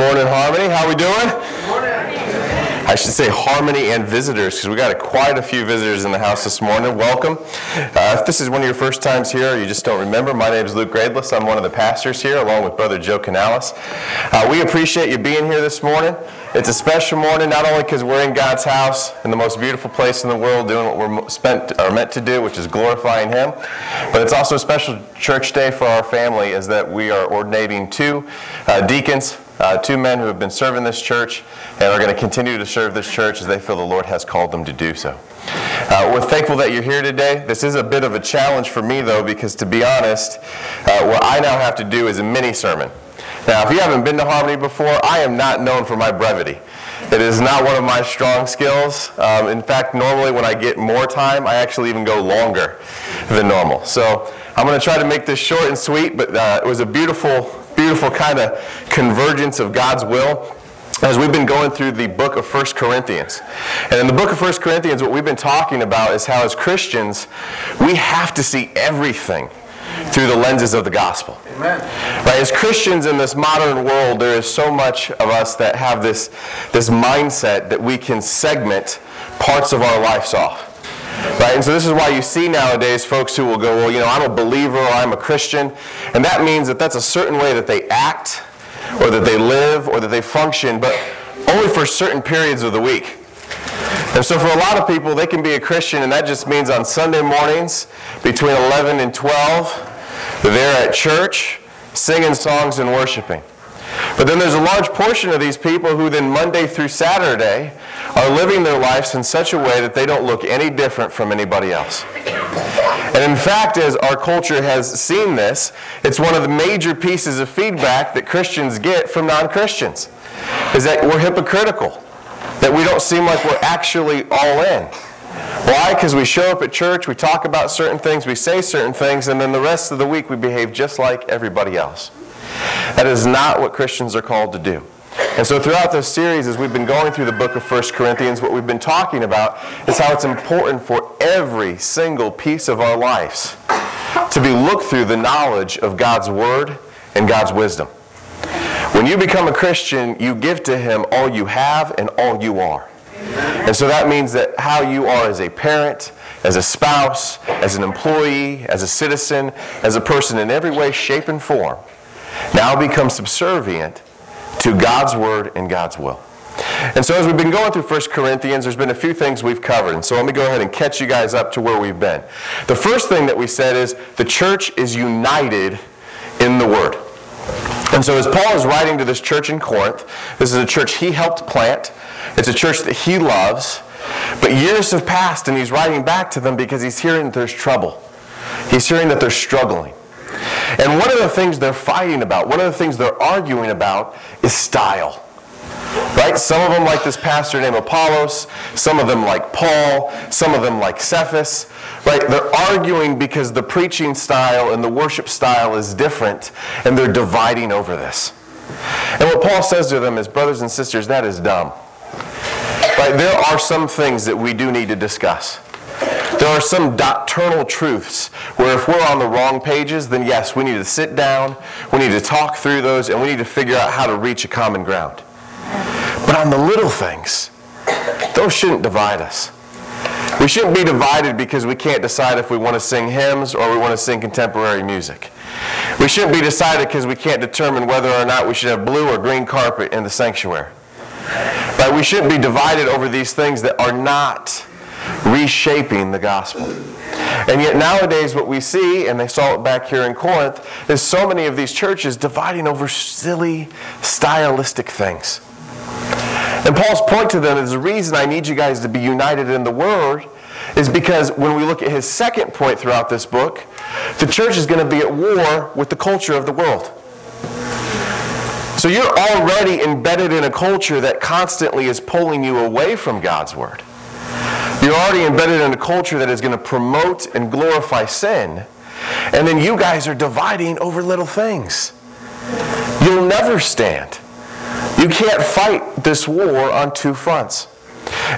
morning, Harmony. How we doing? Morning. I should say Harmony and visitors because we got a, quite a few visitors in the house this morning. Welcome. Uh, if this is one of your first times here or you just don't remember, my name is Luke Gradeless. I'm one of the pastors here along with Brother Joe Canales. Uh, we appreciate you being here this morning. It's a special morning not only because we're in God's house in the most beautiful place in the world doing what we're spent or meant to do, which is glorifying Him, but it's also a special church day for our family is that we are ordinating two uh, deacons uh, two men who have been serving this church and are going to continue to serve this church as they feel the Lord has called them to do so. Uh, we're thankful that you're here today. This is a bit of a challenge for me, though, because to be honest, uh, what I now have to do is a mini sermon. Now, if you haven't been to Harmony before, I am not known for my brevity. It is not one of my strong skills. Um, in fact, normally when I get more time, I actually even go longer than normal. So I'm going to try to make this short and sweet, but uh, it was a beautiful beautiful kind of convergence of God's will as we've been going through the book of 1 Corinthians. And in the book of 1 Corinthians, what we've been talking about is how as Christians, we have to see everything through the lenses of the gospel. Amen. Right? As Christians in this modern world, there is so much of us that have this, this mindset that we can segment parts of our lives off. Right? And so this is why you see nowadays folks who will go, well, you know, I'm a believer or I'm a Christian. And that means that that's a certain way that they act or that they live or that they function, but only for certain periods of the week. And so for a lot of people, they can be a Christian, and that just means on Sunday mornings between 11 and 12, they're at church singing songs and worshiping. But then there's a large portion of these people who then Monday through Saturday are living their lives in such a way that they don't look any different from anybody else. And in fact, as our culture has seen this, it's one of the major pieces of feedback that Christians get from non Christians is that we're hypocritical, that we don't seem like we're actually all in. Why? Because we show up at church, we talk about certain things, we say certain things, and then the rest of the week we behave just like everybody else. That is not what Christians are called to do. And so, throughout this series, as we've been going through the book of 1 Corinthians, what we've been talking about is how it's important for every single piece of our lives to be looked through the knowledge of God's Word and God's wisdom. When you become a Christian, you give to Him all you have and all you are. And so that means that how you are as a parent, as a spouse, as an employee, as a citizen, as a person in every way, shape, and form now become subservient to God's word and God's will. And so, as we've been going through 1 Corinthians, there's been a few things we've covered. And so, let me go ahead and catch you guys up to where we've been. The first thing that we said is the church is united in the word. And so, as Paul is writing to this church in Corinth, this is a church he helped plant, it's a church that he loves. But years have passed, and he's writing back to them because he's hearing that there's trouble. He's hearing that they're struggling. And one of the things they're fighting about, one of the things they're arguing about is style. Right? Some of them like this pastor named Apollos, some of them like Paul, some of them like Cephas. Right? They're arguing because the preaching style and the worship style is different, and they're dividing over this. And what Paul says to them is, brothers and sisters, that is dumb. Right? There are some things that we do need to discuss. There are some doctrinal truths where if we're on the wrong pages, then yes, we need to sit down, we need to talk through those, and we need to figure out how to reach a common ground. But on the little things, those shouldn't divide us. We shouldn't be divided because we can't decide if we want to sing hymns or we want to sing contemporary music. We shouldn't be decided because we can't determine whether or not we should have blue or green carpet in the sanctuary. But we shouldn't be divided over these things that are not reshaping the gospel. And yet nowadays what we see, and they saw it back here in Corinth, is so many of these churches dividing over silly, stylistic things. And Paul's point to them is the reason I need you guys to be united in the Word is because when we look at his second point throughout this book, the church is going to be at war with the culture of the world. So you're already embedded in a culture that constantly is pulling you away from God's Word. You're already embedded in a culture that is going to promote and glorify sin. And then you guys are dividing over little things. You'll never stand. You can't fight this war on two fronts.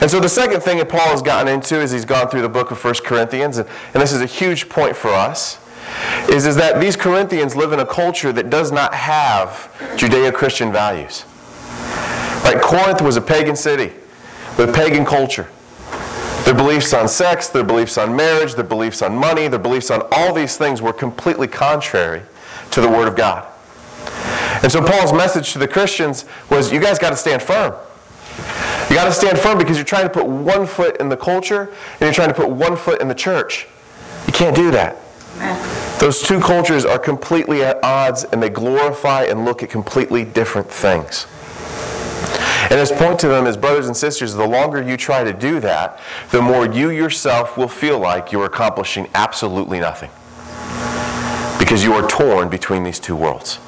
And so the second thing that Paul has gotten into as he's gone through the book of 1 Corinthians, and, this is a huge point for us, is, is that these Corinthians live in a culture that does not have Judeo Christian values. Like Corinth was a pagan city with pagan culture. Their beliefs on sex, their beliefs on marriage, their beliefs on money, their beliefs on all these things were completely contrary to the Word of God. And so Paul's message to the Christians was you guys got to stand firm. You got to stand firm because you're trying to put one foot in the culture and you're trying to put one foot in the church. You can't do that. Those two cultures are completely at odds and they glorify and look at completely different things. And his point to them is, brothers and sisters, the longer you try to do that, the more you yourself will feel like you're accomplishing absolutely nothing. Because you are torn between these two worlds.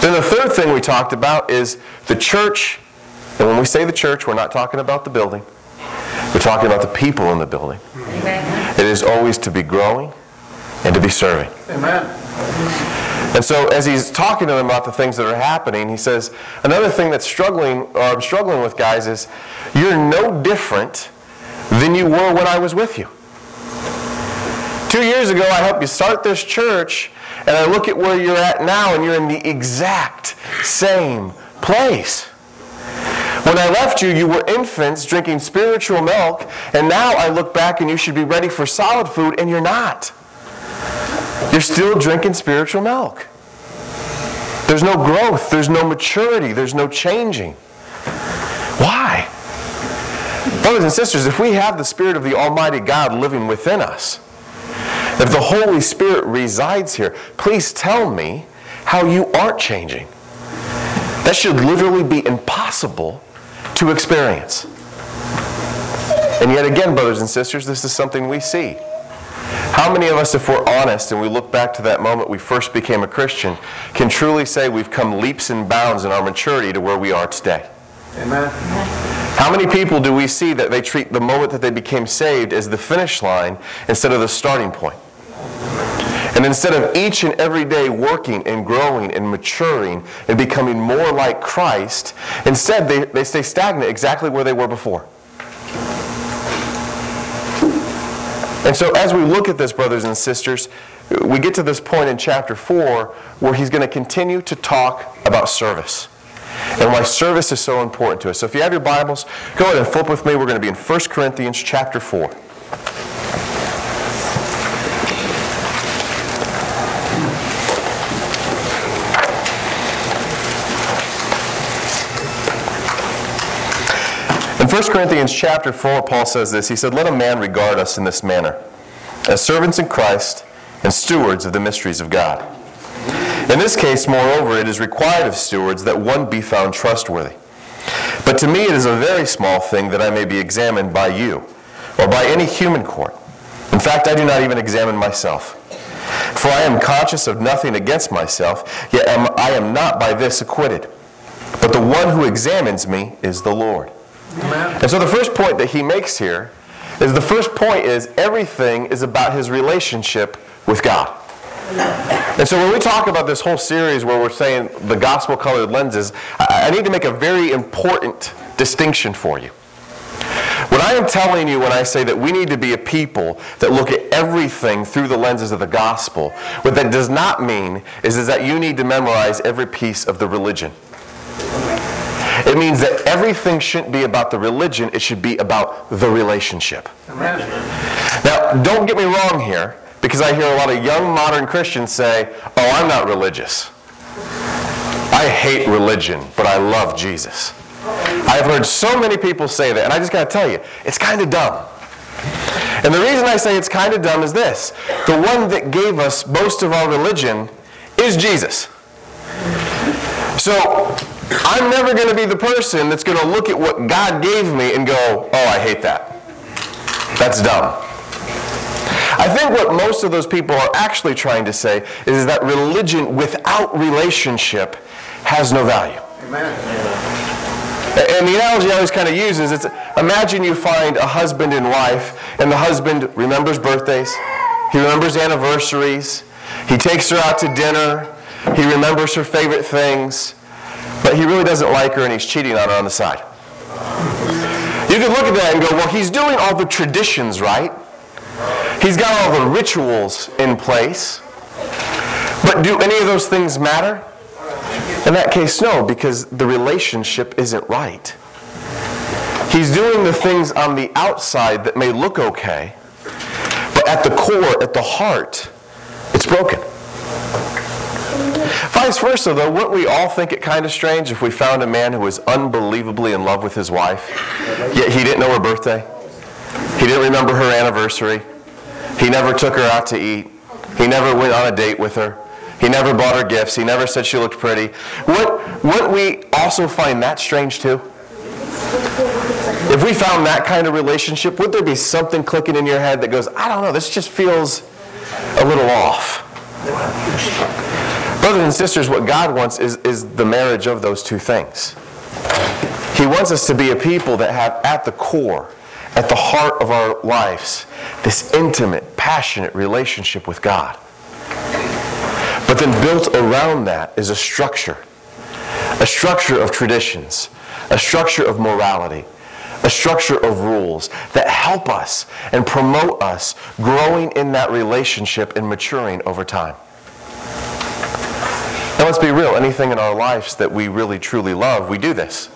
Then the third thing we talked about is the church. And when we say the church, we're not talking about the building. We're talking about the people in the building. Amen. It is always to be growing and to be serving. Amen. And so as he's talking to them about the things that are happening, he says, another thing that's struggling or I'm struggling with guys is you're no different than you were when I was with you. Two years ago I helped you start this church and I look at where you're at now and you're in the exact same place. When I left you, you were infants drinking spiritual milk, and now I look back and you should be ready for solid food, and you're not. You're still drinking spiritual milk. There's no growth, there's no maturity, there's no changing. Why? Brothers and sisters, if we have the Spirit of the Almighty God living within us, if the Holy Spirit resides here, please tell me how you aren't changing. That should literally be impossible to experience. And yet again, brothers and sisters, this is something we see. How many of us, if we're honest and we look back to that moment we first became a Christian, can truly say we've come leaps and bounds in our maturity to where we are today? Amen. How many people do we see that they treat the moment that they became saved as the finish line instead of the starting point? And instead of each and every day working and growing and maturing and becoming more like Christ, instead they, they stay stagnant exactly where they were before. And so as we look at this, brothers and sisters, we get to this point in chapter 4 where he's going to continue to talk about service and why service is so important to us. So if you have your Bibles, go ahead and flip with me. We're going to be in 1 Corinthians chapter 4. 1 Corinthians chapter 4, Paul says this. He said, Let a man regard us in this manner, as servants in Christ and stewards of the mysteries of God. In this case, moreover, it is required of stewards that one be found trustworthy. But to me it is a very small thing that I may be examined by you, or by any human court. In fact, I do not even examine myself. For I am conscious of nothing against myself, yet am, I am not by this acquitted. But the one who examines me is the Lord. And so the first point that he makes here is the first point is everything is about his relationship with God. And so when we talk about this whole series where we're saying the gospel colored lenses, I I need to make a very important distinction for you. What I am telling you when I say that we need to be a people that look at everything through the lenses of the gospel, what that does not mean is, is that you need to memorize every piece of the religion. It means that everything shouldn't be about the religion, it should be about the relationship. Amen. Now, don't get me wrong here, because I hear a lot of young modern Christians say, Oh, I'm not religious. I hate religion, but I love Jesus. I've heard so many people say that, and I just got to tell you, it's kind of dumb. And the reason I say it's kind of dumb is this the one that gave us most of our religion is Jesus. So I'm never going to be the person that's going to look at what God gave me and go, oh, I hate that. That's dumb. I think what most of those people are actually trying to say is that religion without relationship has no value. Amen. And the analogy I always kind of use is it's imagine you find a husband and wife, and the husband remembers birthdays, he remembers anniversaries, he takes her out to dinner, he remembers her favorite things, but he really doesn't like her and he's cheating on her on the side. You could look at that and go, well, he's doing all the traditions right. He's got all the rituals in place. But do any of those things matter? In that case, no, because the relationship isn't right. He's doing the things on the outside that may look okay, but at the core, at the heart, it's broken. Vice versa, though, wouldn't we all think it kind of strange if we found a man who was unbelievably in love with his wife, yet he didn't know her birthday? He didn't remember her anniversary. He never took her out to eat. He never went on a date with her. He never bought her gifts. He never said she looked pretty. Would, wouldn't we also find that strange too? If we found that kind of relationship, would there be something clicking in your head that goes, I don't know, this just feels a little off? Brothers and sisters, what God wants is, is the marriage of those two things. He wants us to be a people that have at the core, at the heart of our lives, this intimate, passionate relationship with God. But then built around that is a structure, a structure of traditions, a structure of morality, a structure of rules that help us and promote us growing in that relationship and maturing over time. Now let's be real, anything in our lives that we really truly love, we do this.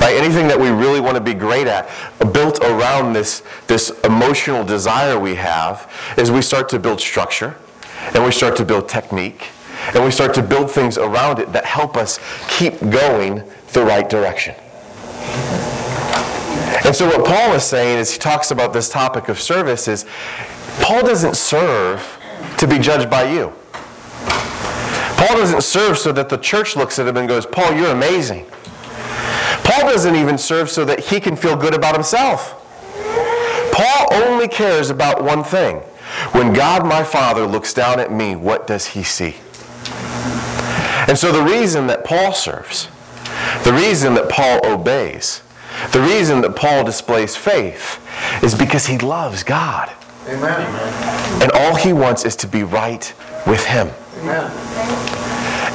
Right? Anything that we really want to be great at, built around this, this emotional desire we have, is we start to build structure, and we start to build technique, and we start to build things around it that help us keep going the right direction. And so what Paul is saying as he talks about this topic of service is Paul doesn't serve to be judged by you. Paul doesn't serve so that the church looks at him and goes, Paul, you're amazing. Paul doesn't even serve so that he can feel good about himself. Paul only cares about one thing. When God my Father looks down at me, what does he see? And so the reason that Paul serves, the reason that Paul obeys, the reason that Paul displays faith is because he loves God. Amen. And all he wants is to be right with him. Amen.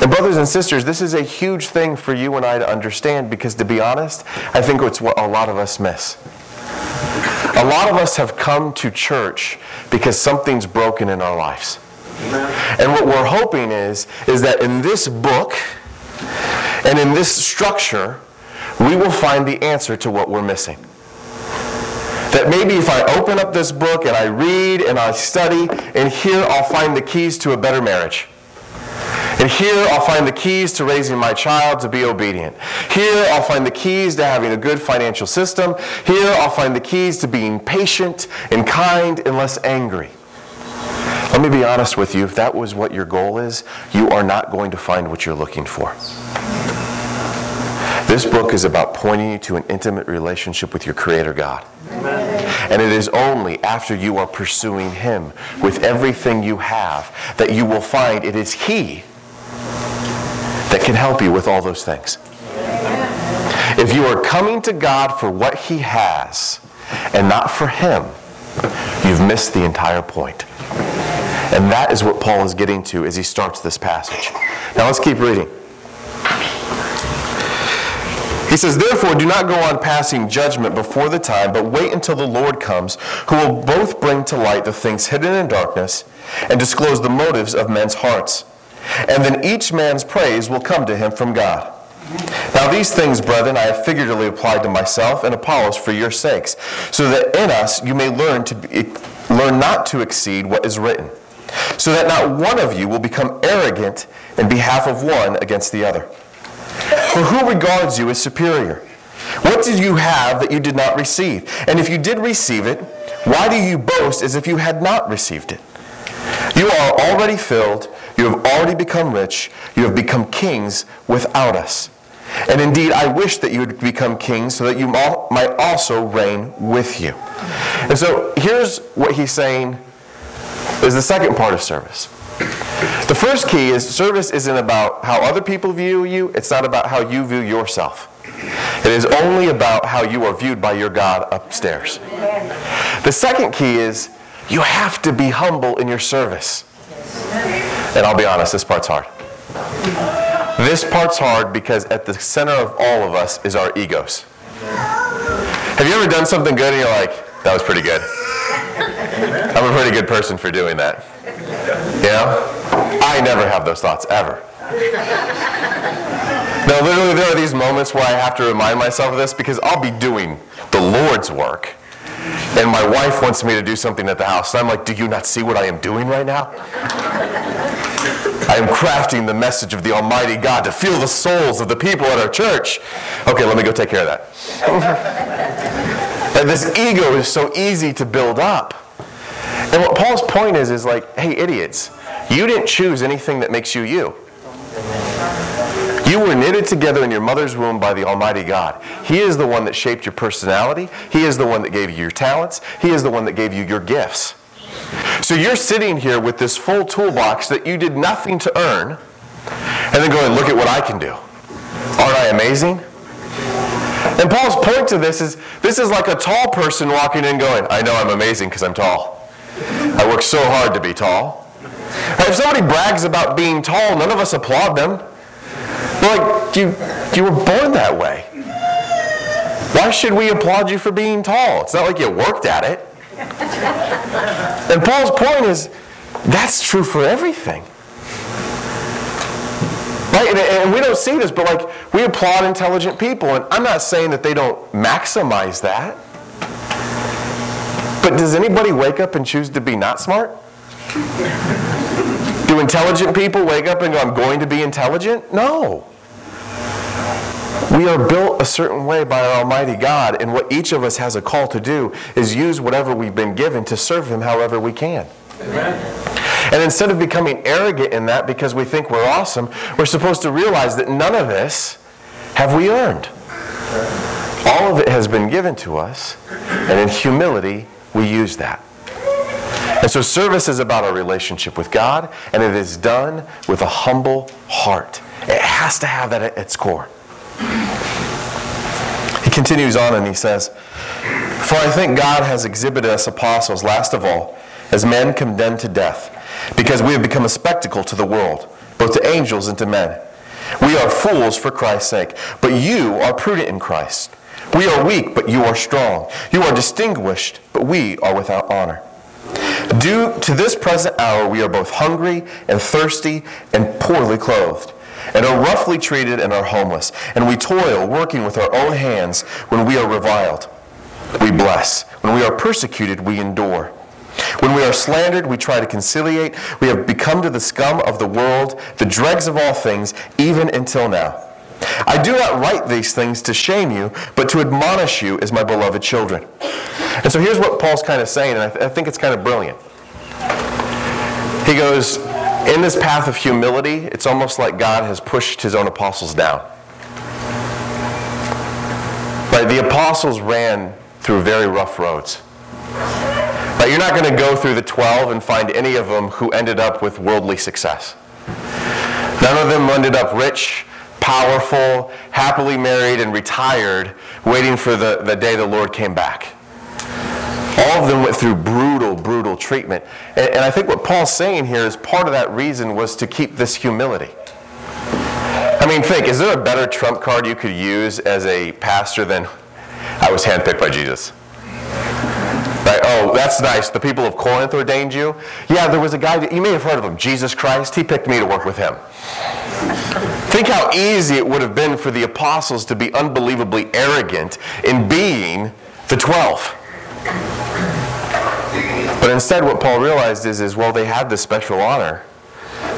And brothers and sisters, this is a huge thing for you and I to understand because to be honest, I think it's what a lot of us miss. A lot of us have come to church because something's broken in our lives. And what we're hoping is is that in this book and in this structure, we will find the answer to what we're missing. That maybe if I open up this book and I read and I study, and here I'll find the keys to a better marriage. And here I'll find the keys to raising my child to be obedient. Here I'll find the keys to having a good financial system. Here I'll find the keys to being patient and kind and less angry. Let me be honest with you, if that was what your goal is, you are not going to find what you're looking for. This book is about pointing you to an intimate relationship with your Creator God. And it is only after you are pursuing Him with everything you have that you will find it is He that can help you with all those things. If you are coming to God for what He has and not for Him, you've missed the entire point. And that is what Paul is getting to as he starts this passage. Now let's keep reading. He says, Therefore, do not go on passing judgment before the time, but wait until the Lord comes, who will both bring to light the things hidden in darkness and disclose the motives of men's hearts. And then each man's praise will come to him from God. Now, these things, brethren, I have figuratively applied to myself and Apollos for your sakes, so that in us you may learn, to be, learn not to exceed what is written, so that not one of you will become arrogant in behalf of one against the other. For who regards you as superior? What did you have that you did not receive? And if you did receive it, why do you boast as if you had not received it? You are already filled, you have already become rich, you have become kings without us. And indeed, I wish that you would become kings so that you might also reign with you. And so here's what he's saying is the second part of service. The first key is service isn't about how other people view you, it's not about how you view yourself. It is only about how you are viewed by your God upstairs. The second key is you have to be humble in your service. And I'll be honest, this part's hard. This part's hard because at the center of all of us is our egos. Have you ever done something good and you're like, that was pretty good? I'm a pretty good person for doing that. You know? I never have those thoughts, ever. now, literally, there are these moments where I have to remind myself of this because I'll be doing the Lord's work. And my wife wants me to do something at the house. And I'm like, Do you not see what I am doing right now? I am crafting the message of the Almighty God to fill the souls of the people at our church. Okay, let me go take care of that. and this ego is so easy to build up. And what Paul's point is, is like, hey, idiots, you didn't choose anything that makes you you. You were knitted together in your mother's womb by the Almighty God. He is the one that shaped your personality. He is the one that gave you your talents. He is the one that gave you your gifts. So you're sitting here with this full toolbox that you did nothing to earn, and then going, look at what I can do. Aren't I amazing? And Paul's point to this is this is like a tall person walking in going, I know I'm amazing because I'm tall. I work so hard to be tall. if somebody brags about being tall, none of us applaud them. We're like, you, you were born that way. Why should we applaud you for being tall? It's not like you worked at it. And Paul's point is that's true for everything. Right? And, and, we don't see this, but like we applaud intelligent people, and I'm not saying that they don't maximize that. But does anybody wake up and choose to be not smart? Do intelligent people wake up and go, I'm going to be intelligent? No. We are built a certain way by our Almighty God, and what each of us has a call to do is use whatever we've been given to serve Him however we can. Amen. And instead of becoming arrogant in that because we think we're awesome, we're supposed to realize that none of this have we earned. All of it has been given to us, and in humility, we use that. And so service is about our relationship with God, and it is done with a humble heart. It has to have that at its core. He continues on and he says, For I think God has exhibited us apostles, last of all, as men condemned to death, because we have become a spectacle to the world, both to angels and to men. We are fools for Christ's sake, but you are prudent in Christ. We are weak, but you are strong. You are distinguished, but we are without honor. Due to this present hour, we are both hungry and thirsty and poorly clothed and are roughly treated and are homeless. And we toil, working with our own hands when we are reviled. We bless. When we are persecuted, we endure. When we are slandered, we try to conciliate. We have become to the scum of the world, the dregs of all things, even until now. I do not write these things to shame you, but to admonish you as my beloved children. And so here's what Paul's kind of saying, and I, th- I think it's kind of brilliant. He goes, in this path of humility, it's almost like God has pushed his own apostles down. Right? The apostles ran through very rough roads. Right? You're not going to go through the 12 and find any of them who ended up with worldly success. None of them ended up rich, powerful, happily married, and retired, waiting for the, the day the Lord came back. All of them went through brutal, brutal treatment. And, and, I think what Paul's saying here is part of that reason was to keep this humility. I mean, think, is there a better trump card you could use as a pastor than I was handpicked by Jesus? Right? Oh, that's nice. The people of Corinth ordained you. Yeah, there was a guy, that, you may have heard of him, Jesus Christ. He picked me to work with him. Think how easy it would have been for the apostles to be unbelievably arrogant in being the twelve. But instead, what Paul realized is, is well, they had this special honor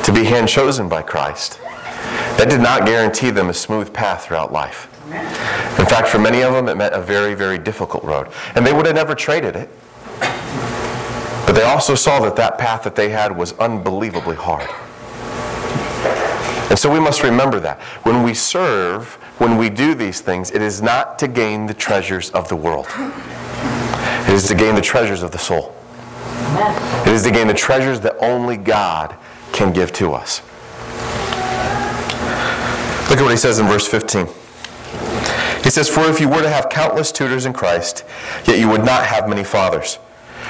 to be hand chosen by Christ. That did not guarantee them a smooth path throughout life. In fact, for many of them, it meant a very, very difficult road. And they would have never traded it. But they also saw that that path that they had was unbelievably hard. And so we must remember that. When we serve, when we do these things, it is not to gain the treasures of the world, it is to gain the treasures of the soul. It is to gain the treasures that only God can give to us. Look at what he says in verse 15. He says, For if you were to have countless tutors in Christ, yet you would not have many fathers.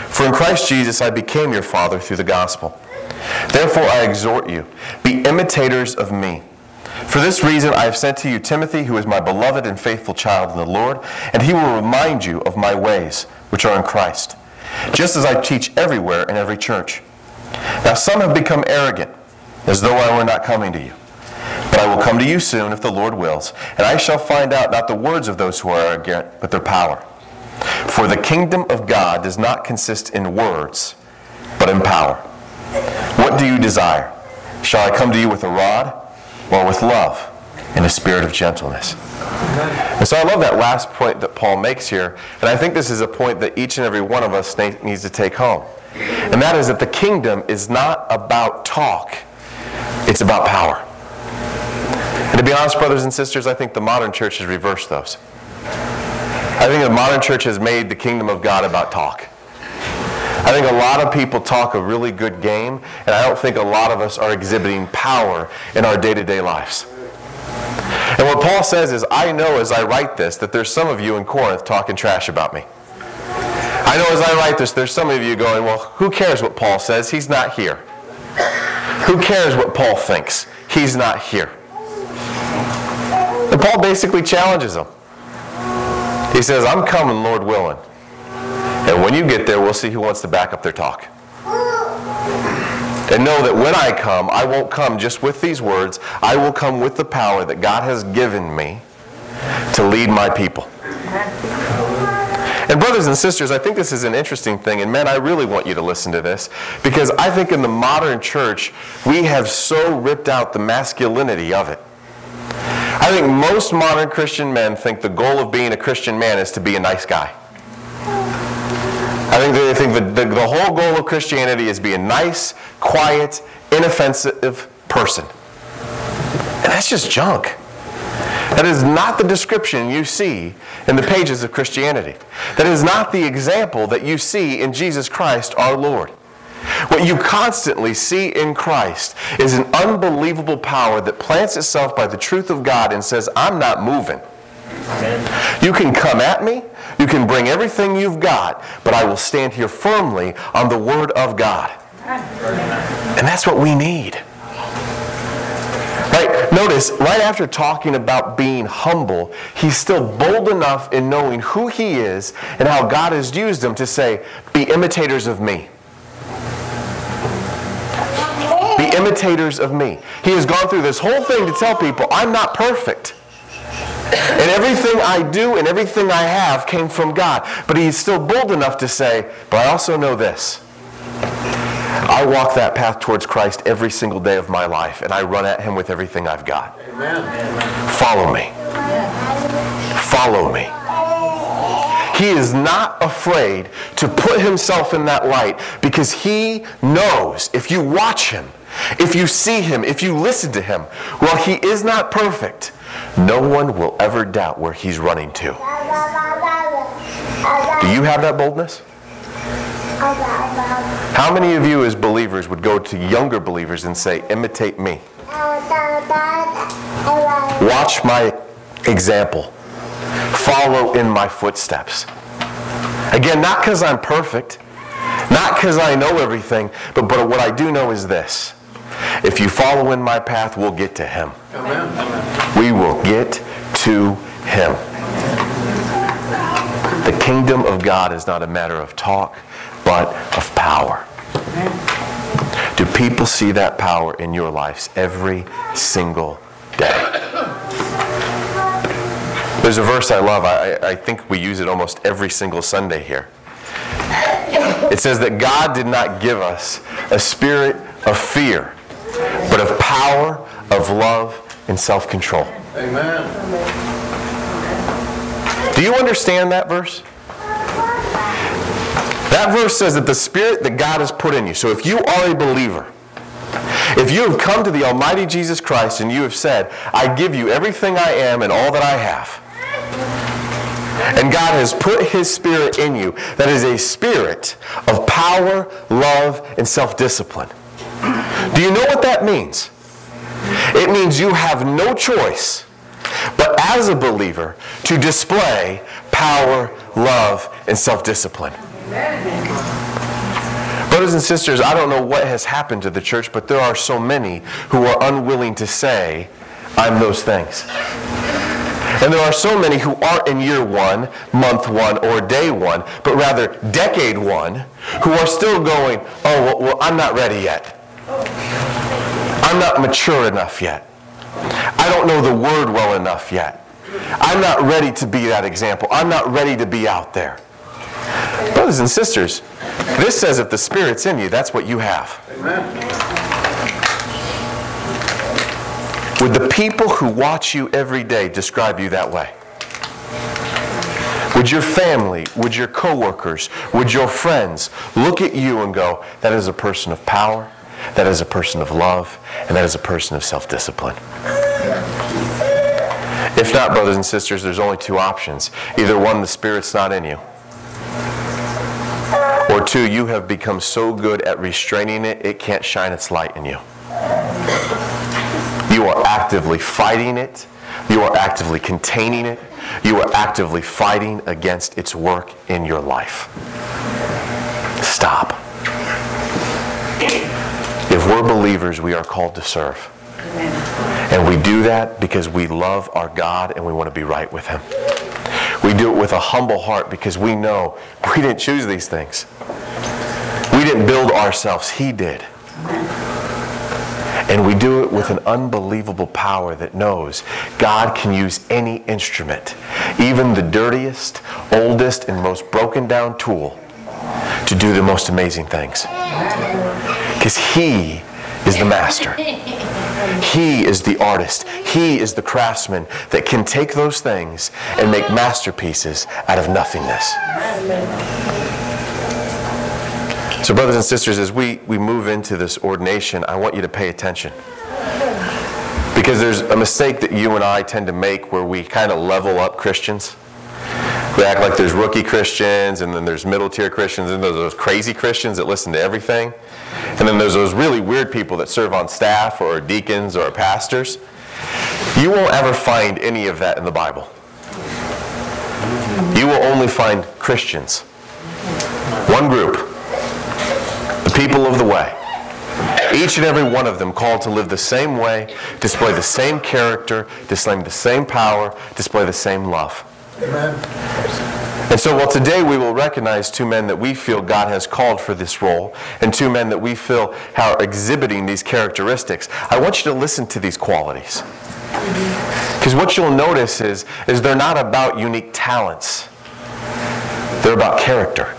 For in Christ Jesus I became your father through the gospel. Therefore I exhort you, be imitators of me. For this reason I have sent to you Timothy, who is my beloved and faithful child in the Lord, and he will remind you of my ways, which are in Christ just as I teach everywhere in every church. Now some have become arrogant, as though I were not coming to you. But I will come to you soon, if the Lord wills, and I shall find out not the words of those who are arrogant, but their power. For the kingdom of God does not consist in words, but in power. What do you desire? Shall I come to you with a rod, or with love, and a spirit of gentleness? And so I love that last point that Paul makes here, and I think this is a point that each and every one of us needs to take home. And that is that the kingdom is not about talk, it's about power. And to be honest, brothers and sisters, I think the modern church has reversed those. I think the modern church has made the kingdom of God about talk. I think a lot of people talk a really good game, and I don't think a lot of us are exhibiting power in our day to day lives. And what Paul says is, I know as I write this that there's some of you in Corinth talking trash about me. I know as I write this, there's some of you going, well, who cares what Paul says? He's not here. Who cares what Paul thinks? He's not here. And Paul basically challenges them. He says, I'm coming, Lord willing. And when you get there, we'll see who wants to back up their talk. And know that when I come, I won't come just with these words. I will come with the power that God has given me to lead my people. And, brothers and sisters, I think this is an interesting thing. And, men, I really want you to listen to this because I think in the modern church, we have so ripped out the masculinity of it. I think most modern Christian men think the goal of being a Christian man is to be a nice guy. I think they think the, the, the whole goal of Christianity is being nice, quiet, inoffensive person. And that's just junk. That is not the description you see in the pages of Christianity. That is not the example that you see in Jesus Christ our Lord. What you constantly see in Christ is an unbelievable power that plants itself by the truth of God and says, I'm not moving. You can come at me, you can bring everything you've got, but I will stand here firmly on the Word of God. And that's what we need. Right? Notice, right after talking about being humble, he's still bold enough in knowing who he is and how God has used him to say, Be imitators of me. Be imitators of me. He has gone through this whole thing to tell people, I'm not perfect. And everything I do and everything I have came from God. But he's still bold enough to say, but I also know this. I walk that path towards Christ every single day of my life, and I run at him with everything I've got. Amen. Follow me. Follow me. He is not afraid to put himself in that light because he knows if you watch him, if you see him, if you listen to him, well, he is not perfect. No one will ever doubt where he's running to. Do you have that boldness? How many of you, as believers, would go to younger believers and say, Imitate me? Watch my example. Follow in my footsteps. Again, not because I'm perfect, not because I know everything, but, but what I do know is this. If you follow in my path, we'll get to him. Amen. We will get to him. The kingdom of God is not a matter of talk, but of power. Do people see that power in your lives every single day? There's a verse I love. I, I think we use it almost every single Sunday here. It says that God did not give us a spirit of fear, but of power, of love, and self control. Amen. Do you understand that verse? That verse says that the spirit that God has put in you. So if you are a believer, if you have come to the Almighty Jesus Christ and you have said, I give you everything I am and all that I have, and God has put His Spirit in you, that is a spirit of power, love, and self discipline. Do you know what that means? It means you have no choice but as a believer to display power, love, and self discipline. Brothers and sisters, I don't know what has happened to the church, but there are so many who are unwilling to say, I'm those things. And there are so many who aren't in year one, month one, or day one, but rather decade one, who are still going, oh, well, well I'm not ready yet. I'm not mature enough yet. I don't know the word well enough yet. I'm not ready to be that example. I'm not ready to be out there. Brothers and sisters, this says if the Spirit's in you, that's what you have. Would the people who watch you every day describe you that way? Would your family, would your coworkers, would your friends look at you and go, that is a person of power, that is a person of love, and that is a person of self discipline? If not, brothers and sisters, there's only two options. Either one, the Spirit's not in you, or two, you have become so good at restraining it, it can't shine its light in you. You are actively fighting it, you are actively containing it, you are actively fighting against its work in your life. Stop. If we're believers, we are called to serve. And we do that because we love our God and we want to be right with Him. We do it with a humble heart because we know we didn't choose these things. We didn't build ourselves, He did. And we do it with an unbelievable power that knows God can use any instrument, even the dirtiest, oldest, and most broken down tool, to do the most amazing things. Because He is the master. He is the artist. He is the craftsman that can take those things and make masterpieces out of nothingness. So, brothers and sisters, as we, we move into this ordination, I want you to pay attention. Because there's a mistake that you and I tend to make where we kind of level up Christians. We act like there's rookie Christians, and then there's middle tier Christians, and there's those crazy Christians that listen to everything. And then there's those really weird people that serve on staff or deacons or pastors. You won't ever find any of that in the Bible. You will only find Christians. One group The people of the way. Each and every one of them called to live the same way, display the same character, display the same power, display the same love. Amen. And so, while today we will recognize two men that we feel God has called for this role, and two men that we feel are exhibiting these characteristics, I want you to listen to these qualities. Because what you'll notice is, is they're not about unique talents, they're about character.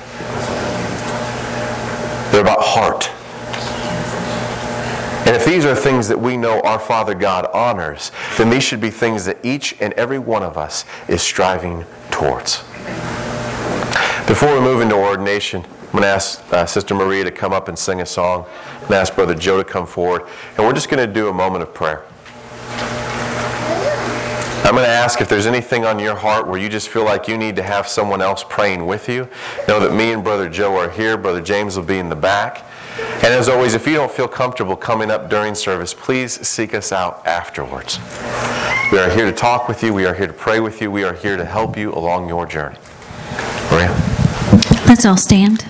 They're about heart. And if these are things that we know our Father God honors, then these should be things that each and every one of us is striving towards. Before we move into ordination, I'm going to ask uh, Sister Maria to come up and sing a song, and ask Brother Joe to come forward, and we're just going to do a moment of prayer. I'm going to ask if there's anything on your heart where you just feel like you need to have someone else praying with you. Know that me and Brother Joe are here. Brother James will be in the back. And as always, if you don't feel comfortable coming up during service, please seek us out afterwards. We are here to talk with you. We are here to pray with you. We are here to help you along your journey. Maria? Let's all stand.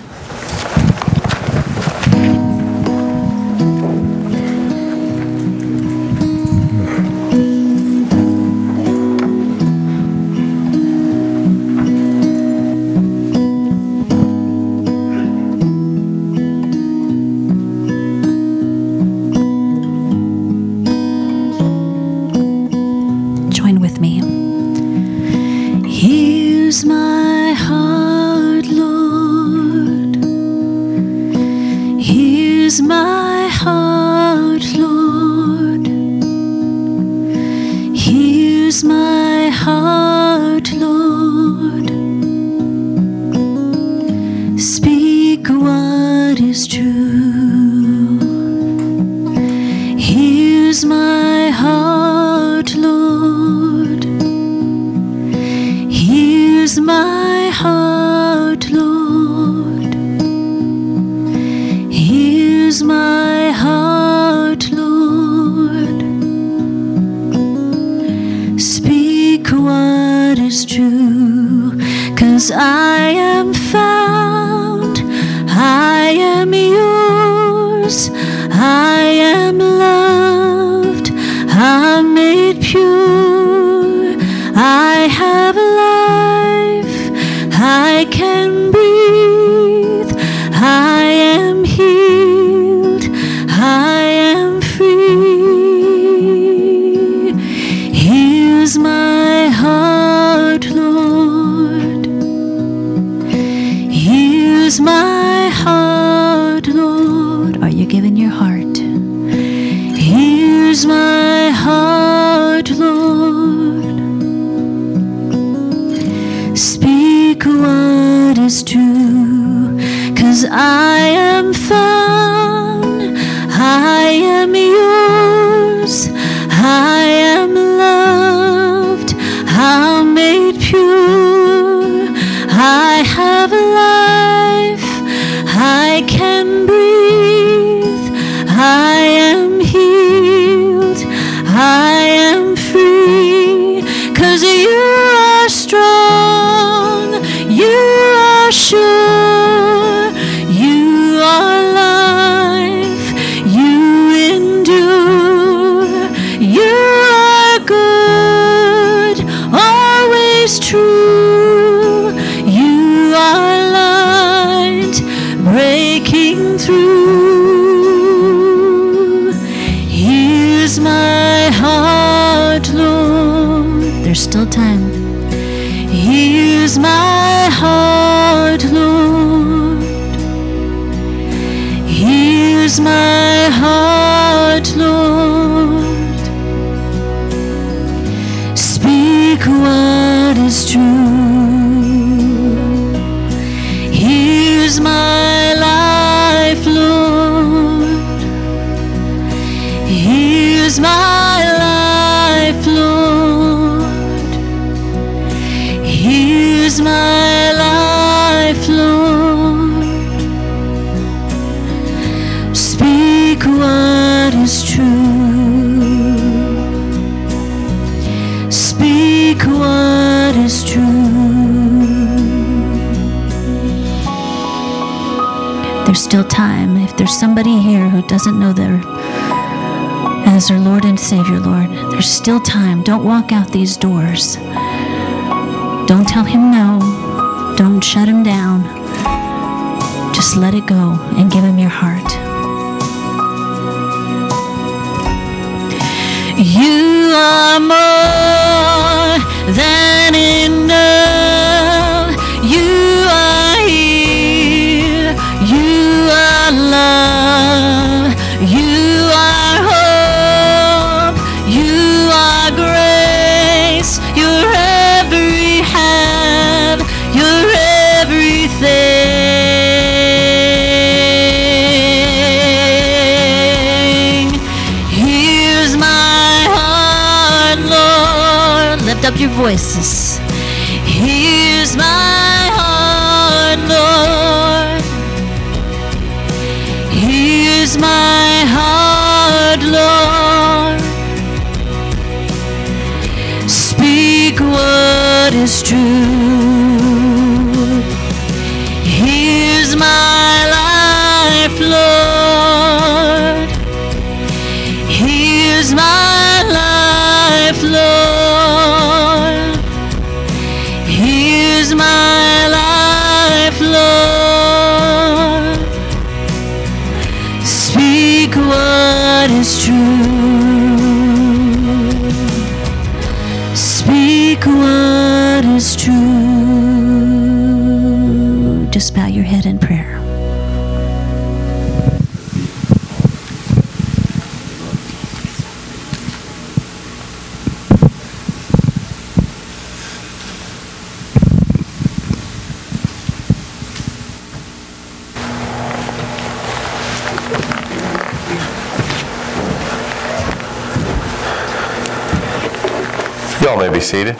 Y'all may be seated.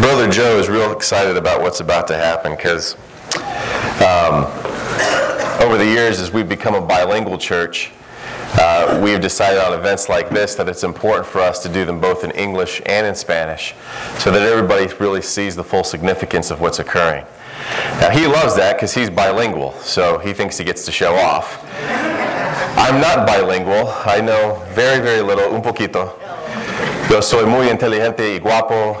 Brother Joe is real excited about what's about to happen because over the years, as we've become a bilingual church, uh, we've decided on events like this that it's important for us to do them both in English and in Spanish so that everybody really sees the full significance of what's occurring. Now, he loves that because he's bilingual, so he thinks he gets to show off. I'm not bilingual. I know very, very little, un poquito. Yo soy muy inteligente y guapo.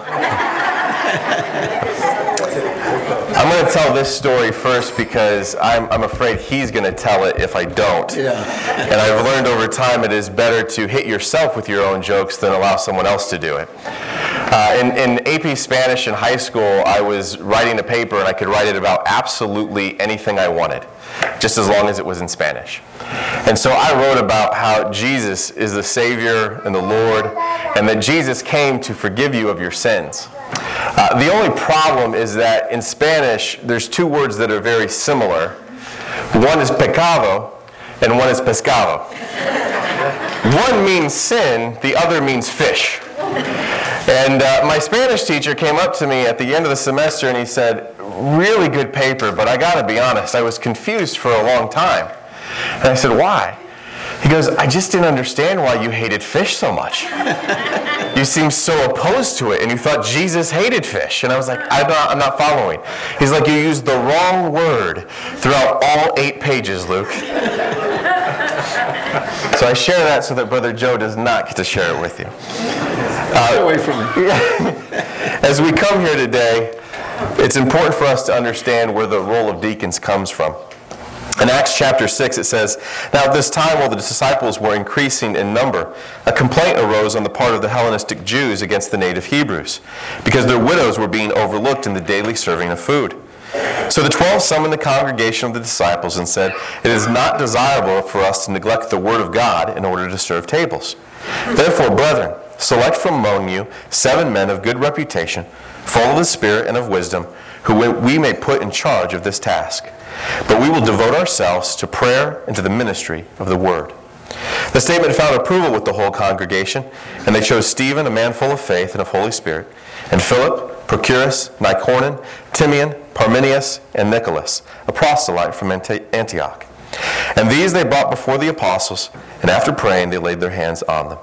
I'm going to tell this story first because I'm, I'm afraid he's going to tell it if I don't. Yeah. And I've learned over time it is better to hit yourself with your own jokes than allow someone else to do it. Uh, in, in AP Spanish in high school, I was writing a paper and I could write it about absolutely anything I wanted. Just as long as it was in Spanish. And so I wrote about how Jesus is the Savior and the Lord, and that Jesus came to forgive you of your sins. Uh, the only problem is that in Spanish, there's two words that are very similar. One is pecado, and one is pescado. One means sin, the other means fish. And uh, my Spanish teacher came up to me at the end of the semester and he said, Really good paper, but I gotta be honest, I was confused for a long time. And I said, Why? He goes, I just didn't understand why you hated fish so much. you seemed so opposed to it, and you thought Jesus hated fish. And I was like, I'm not, I'm not following. He's like, You used the wrong word throughout all eight pages, Luke. so I share that so that Brother Joe does not get to share it with you. Get away from me. As we come here today, it's important for us to understand where the role of deacons comes from. In Acts chapter 6, it says, Now at this time, while the disciples were increasing in number, a complaint arose on the part of the Hellenistic Jews against the native Hebrews, because their widows were being overlooked in the daily serving of food. So the twelve summoned the congregation of the disciples and said, It is not desirable for us to neglect the word of God in order to serve tables. Therefore, brethren, select from among you seven men of good reputation, full of the Spirit and of wisdom, who we may put in charge of this task. But we will devote ourselves to prayer and to the ministry of the word. The statement found approval with the whole congregation, and they chose Stephen, a man full of faith and of Holy Spirit, and Philip, Prochorus, Nicanor, Timon, Parmenas, and Nicholas, a proselyte from Antioch. And these they brought before the apostles, and after praying, they laid their hands on them.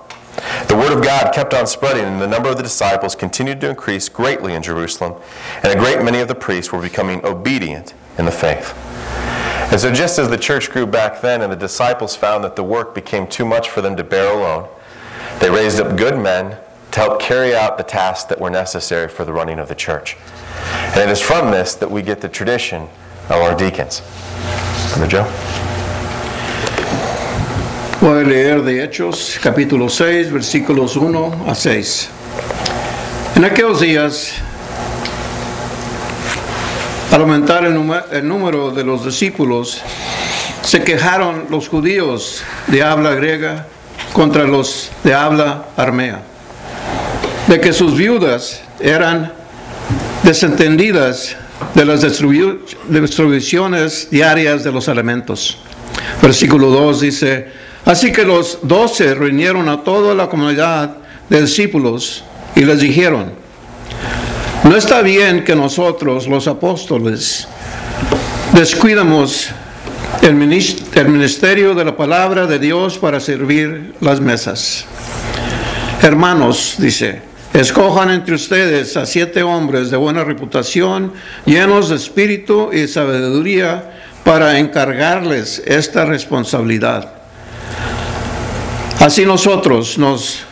The word of God kept on spreading, and the number of the disciples continued to increase greatly in Jerusalem, and a great many of the priests were becoming obedient in the faith. And so, just as the church grew back then, and the disciples found that the work became too much for them to bear alone, they raised up good men to help carry out the tasks that were necessary for the running of the church. And it is from this that we get the tradition of our deacons. Brother Joe? Voy a leer de Hechos, capítulo 6, versículos 1 a 6. En aquellos días, al aumentar el, el número de los discípulos, se quejaron los judíos de habla griega contra los de habla armea, de que sus viudas eran desentendidas de las distribuciones diarias de los alimentos. Versículo 2 dice, Así que los doce reunieron a toda la comunidad de discípulos y les dijeron, no está bien que nosotros los apóstoles descuidamos el ministerio de la palabra de Dios para servir las mesas. Hermanos, dice, escojan entre ustedes a siete hombres de buena reputación, llenos de espíritu y sabiduría, para encargarles esta responsabilidad. Así nosotros nos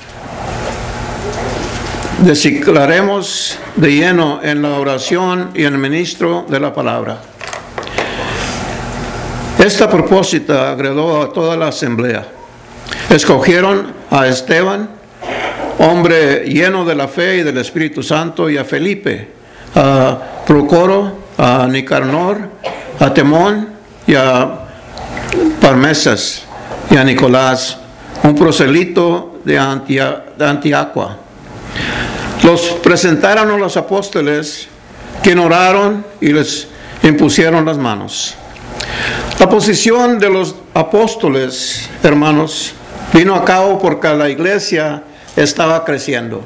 declaremos de lleno en la oración y el ministro de la palabra. Esta propósito agradó a toda la asamblea. Escogieron a Esteban, hombre lleno de la fe y del Espíritu Santo, y a Felipe, a Procoro, a Nicanor, a Temón y a Parmesas y a Nicolás un proselito de, Antiaqua. Los presentaron a los apóstoles, que oraron y les impusieron las manos. La posición de los apóstoles, hermanos, vino a cabo porque la iglesia estaba creciendo.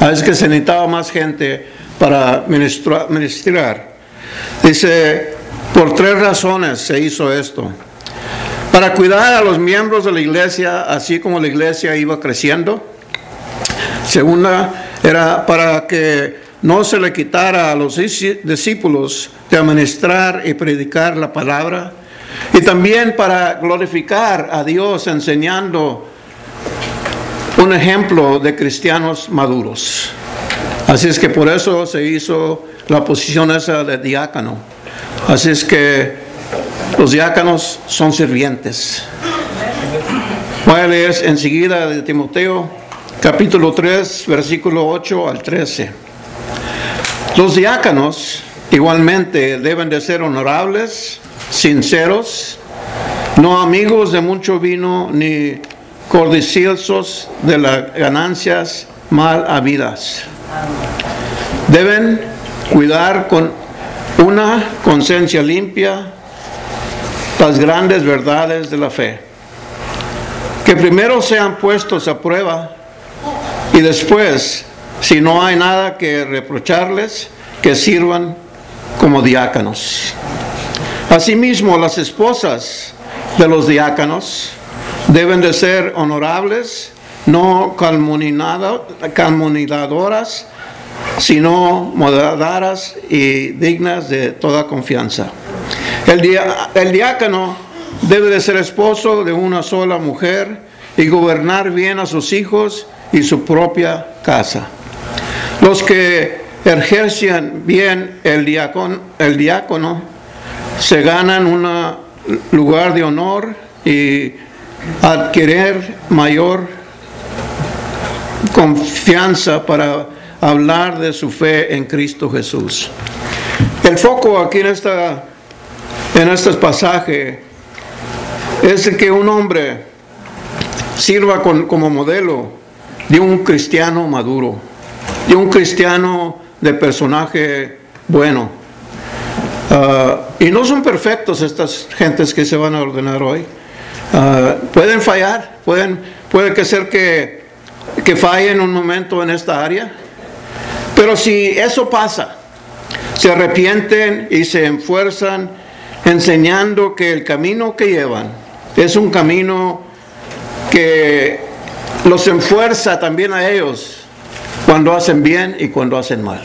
Es que se necesitaba más gente para ministrar. Dice, por tres razones se hizo esto para cuidar a los miembros de la iglesia, así como la iglesia iba creciendo. Segunda, era para que no se le quitara a los discípulos de administrar y predicar la palabra. Y también para glorificar a Dios enseñando un ejemplo de cristianos maduros. Así es que por eso se hizo la posición esa de diácono. Así es que los diáconos son sirvientes. Voy a leer enseguida de Timoteo, capítulo 3, versículo 8 al 13. Los diáconos igualmente deben de ser honorables, sinceros, no amigos de mucho vino, ni codiciosos de las ganancias mal habidas. Deben cuidar con una conciencia limpia las grandes verdades de la fe. Que primero sean puestos a prueba y después, si no hay nada que reprocharles, que sirvan como diáconos. Asimismo, las esposas de los diáconos deben de ser honorables, no calumniadoras, sino moderadas y dignas de toda confianza. El, dia- el diácono debe de ser esposo de una sola mujer y gobernar bien a sus hijos y su propia casa. Los que ejercen bien el diácono, se ganan un lugar de honor y adquirir mayor confianza para hablar de su fe en Cristo Jesús. El foco aquí en, esta, en este pasaje es que un hombre sirva como modelo de un cristiano maduro, de un cristiano de personaje bueno. Ah, y no son perfectos estas gentes que se van a ordenar hoy. Ah, pueden fallar, pueden, puede que ser que, que fallen un momento en esta área. Pero si eso pasa, se arrepienten y se enfuerzan enseñando que el camino que llevan es un camino que los enfuerza también a ellos cuando hacen bien y cuando hacen mal.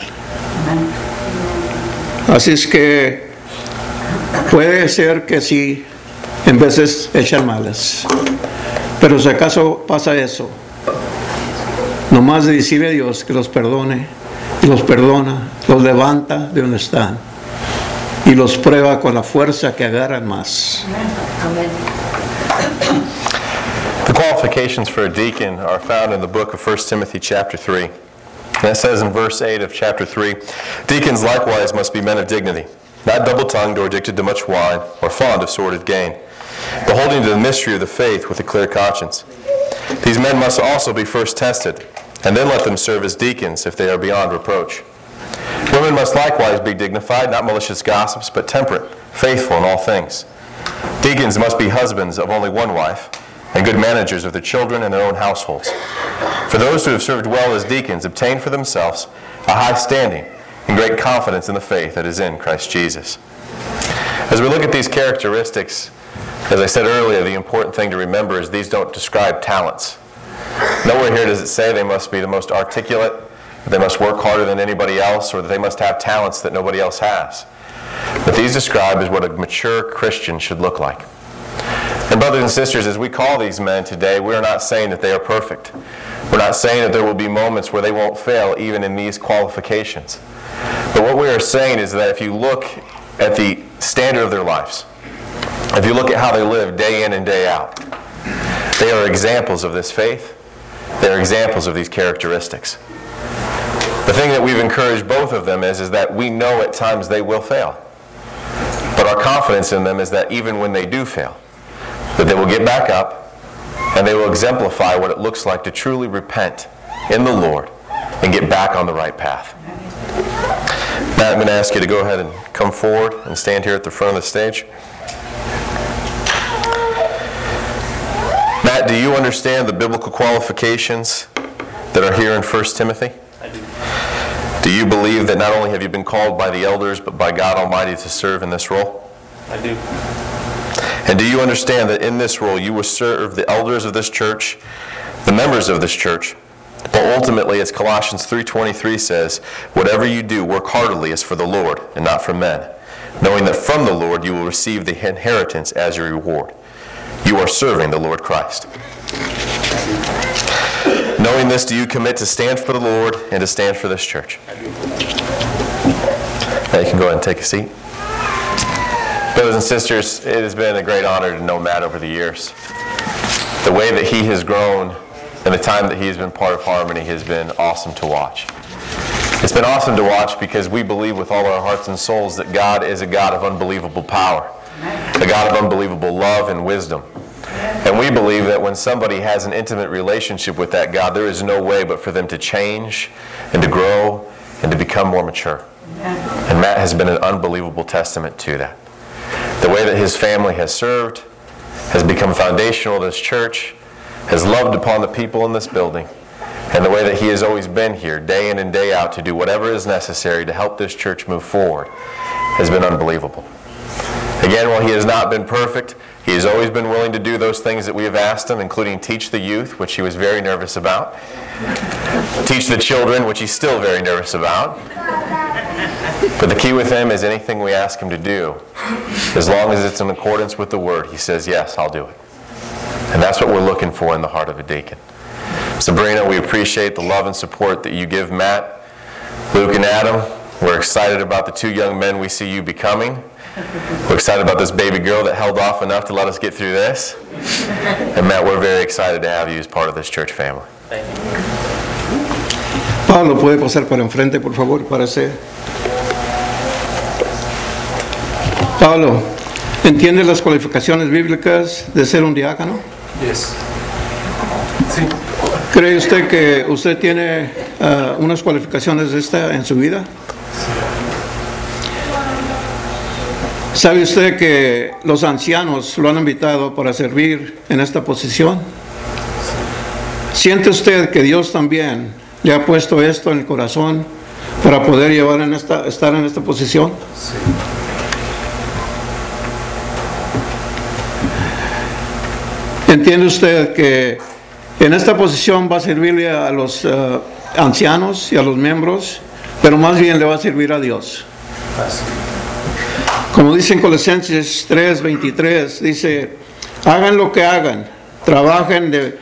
Así es que puede ser que sí, en veces echan malas. Pero si acaso pasa eso, nomás de decirle a Dios que los perdone, los perdona, los levanta de donde están y los prueba con la fuerza que agarran más. The qualifications for a deacon are found in the book of 1 Timothy chapter 3. And it says in verse 8 of chapter 3, Deacons likewise must be men of dignity, not double-tongued or addicted to much wine, or fond of sordid gain, but holding to the mystery of the faith with a clear conscience. These men must also be first tested, and then let them serve as deacons if they are beyond reproach. Women must likewise be dignified, not malicious gossips, but temperate, faithful in all things. Deacons must be husbands of only one wife, and good managers of their children and their own households. For those who have served well as deacons obtain for themselves a high standing and great confidence in the faith that is in Christ Jesus. As we look at these characteristics, as I said earlier, the important thing to remember is these don't describe talents. Nowhere here does it say they must be the most articulate, they must work harder than anybody else, or that they must have talents that nobody else has. But these describe is what a mature Christian should look like. And brothers and sisters, as we call these men today, we're not saying that they are perfect. We're not saying that there will be moments where they won't fail even in these qualifications. But what we are saying is that if you look at the standard of their lives, if you look at how they live day in and day out, they are examples of this faith. They are examples of these characteristics. The thing that we've encouraged both of them is, is that we know at times they will fail. But our confidence in them is that even when they do fail, that they will get back up and they will exemplify what it looks like to truly repent in the Lord and get back on the right path. Matt, I'm going to ask you to go ahead and come forward and stand here at the front of the stage. Matt, do you understand the biblical qualifications that are here in 1 Timothy? Do you believe that not only have you been called by the elders, but by God Almighty to serve in this role? I do. And do you understand that in this role you will serve the elders of this church, the members of this church, but ultimately, as Colossians 3.23 says, whatever you do, work heartily as for the Lord and not for men, knowing that from the Lord you will receive the inheritance as your reward. You are serving the Lord Christ. Knowing this, do you commit to stand for the Lord and to stand for this church? Now you can go ahead and take a seat. Brothers and sisters, it has been a great honor to know Matt over the years. The way that he has grown and the time that he has been part of Harmony has been awesome to watch. It's been awesome to watch because we believe with all our hearts and souls that God is a God of unbelievable power. a God of unbelievable love and wisdom. And we believe that when somebody has an intimate relationship with that God, there is no way but for them to change and to grow and to become more mature. And Matt has been an unbelievable testament to that. The way that his family has served has become foundational to this church, has loved upon the people in this building, and the way that he has always been here, day in and day out, to do whatever is necessary to help this church move forward has been unbelievable. Again, while he has not been perfect, he has always been willing to do those things that we have asked him, including teach the youth, which he was very nervous about, teach the children, which he's still very nervous about. But the key with him is anything we ask him to do, as long as it's in accordance with the word, he says, Yes, I'll do it. And that's what we're looking for in the heart of a deacon. Sabrina, we appreciate the love and support that you give Matt, Luke, and Adam. We're excited about the two young men we see you becoming. We're excited about this baby girl that held off enough to let us get through this. And Matt, we're very excited to have you as part of this church family. Pablo, ¿puede pasar para enfrente, por favor, para ser? Pablo, ¿entiende las cualificaciones bíblicas de ser un diácono? Yes. Sí. ¿Cree usted que usted tiene ah, unas cualificaciones de esta en su vida? ¿Sabe usted que los ancianos lo han invitado para servir en esta posición? ¿Siente usted que Dios también le ha puesto esto en el corazón para poder llevar en esta, estar en esta posición? Sí. ¿Entiende usted que en esta posición va a servirle a los eh, ancianos y a los miembros, pero más bien le va a servir a Dios? Como dice en Colosenses 3:23, dice, hagan lo que hagan, trabajen de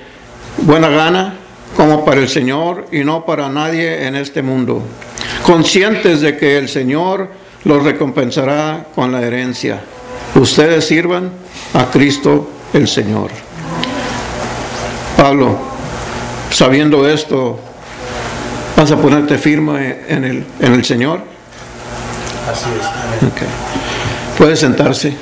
buena gana como para el Señor y no para nadie en este mundo, conscientes de que el Señor los recompensará con la herencia. Ustedes sirvan a Cristo el Señor. Pablo, sabiendo esto, ¿vas a ponerte firme en el, en el Señor? Así es. Amén. Ok. Puede sentarse.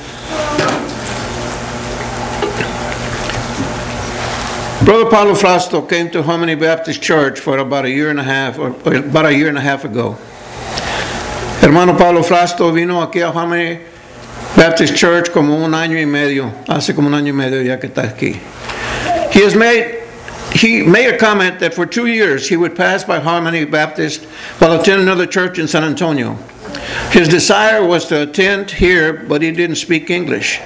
Brother Paulo Frausto came to Harmony Baptist Church for about a year and a half, or about a year and a half ago. Hermano Paulo Frausto vino aquí a Harmony Baptist Church como un año y medio, hace como un año y medio ya que está aquí. He has made he made a comment that for two years he would pass by Harmony Baptist while attending another church in San Antonio. His desire was to attend here, but he didn't speak English.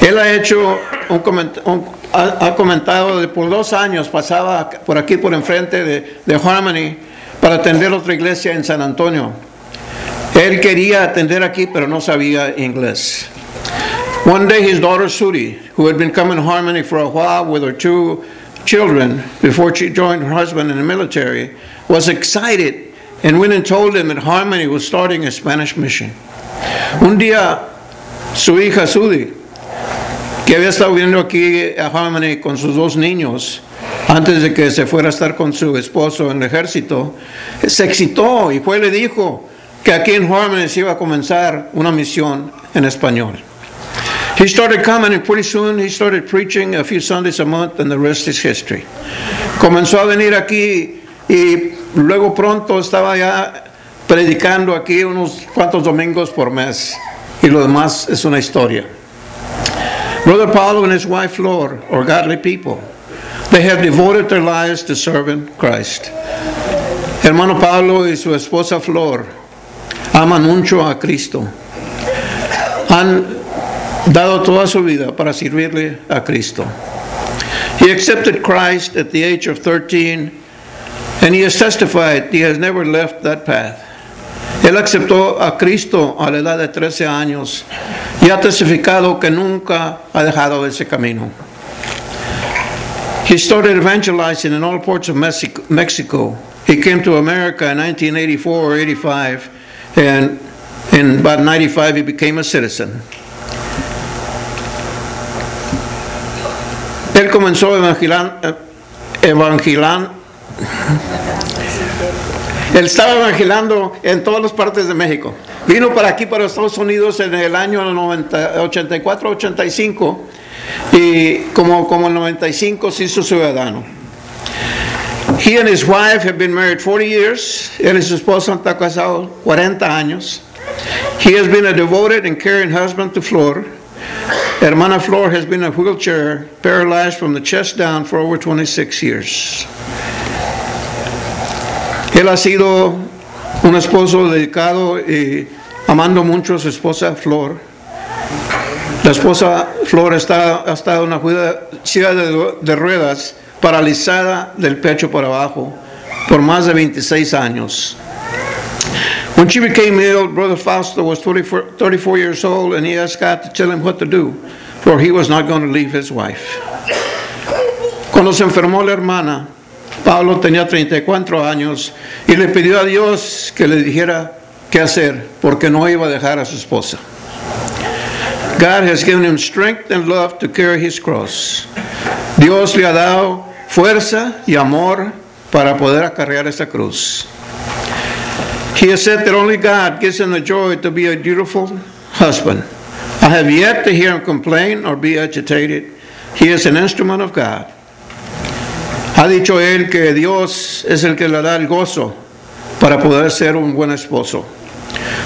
Él ha hecho un coment- un- ha, comentado de por dos años pasaba por aquí por enfrente de, de Harmony para atender otra iglesia en San Antonio. Él quería atender aquí, pero no sabía inglés. One day, his daughter Sudi, who had been coming to Harmony for a while with her two children before she joined her husband in the military, was excited and went and told him that Harmony was starting a Spanish mission. Un día, su hija Sudi, que había estado viendo aquí a Harmony con sus dos niños, antes de que se fuera a estar con su esposo en el ejército, se excitó y fue y le dijo que aquí en Harmony se iba a comenzar una misión en español. He started coming and pretty soon he started preaching a few Sundays a month and the rest is history. Comenzó a venir aquí y luego pronto estaba ya predicando aquí unos cuantos domingos por mes y lo demás es una historia. Brother Paulo and his wife Flor are godly people. They have devoted their lives to serving Christ. Hermano Pablo y su esposa Flor aman mucho a Cristo. Han dado toda su vida para servirle a Cristo. He accepted Christ at the age of 13 and he has testified he has never left that path. Él aceptó a Cristo a la edad de 13 años y ha testificado que nunca ha dejado ese camino. He started evangelizing in all parts of Mexico. He came to America in 1984 or 85, and in about 95 he became a citizen. Él comenzó evangelan, eh, Él estaba evangelizando en todas las partes de México. Vino para aquí, para Estados Unidos, en el año 84-85 y como, como el 95 se hizo ciudadano. He and his wife have been married 40 years. Él y su esposa han estado casados 40 años. He has been a devoted and caring husband to Flor. Hermana Flor has been a wheelchair, paralyzed from the chest down for over 26 years. Él ha sido un esposo dedicado y amando mucho a su esposa Flor. La esposa Flor está, ha estado en una silla de, de ruedas, paralizada del pecho para abajo, por más de 26 años. When she became ill, Brother Fausto was 24, 34 years old, and he asked God to tell him what to do, for he was not going to leave his wife. Cuando se enfermó la hermana, Pablo tenía 34 años y le pidió a Dios que le dijera qué hacer, porque no iba a dejar a su esposa. God has given him strength and love to carry his cross. Dios le ha dado fuerza y amor para poder acarrear esta cruz. He has said that only God gives him the joy to be a dutiful husband. I have yet to hear him complain or be agitated. He is an instrument of God. Ha dicho él que Dios es el que le da el gozo para poder ser un buen esposo.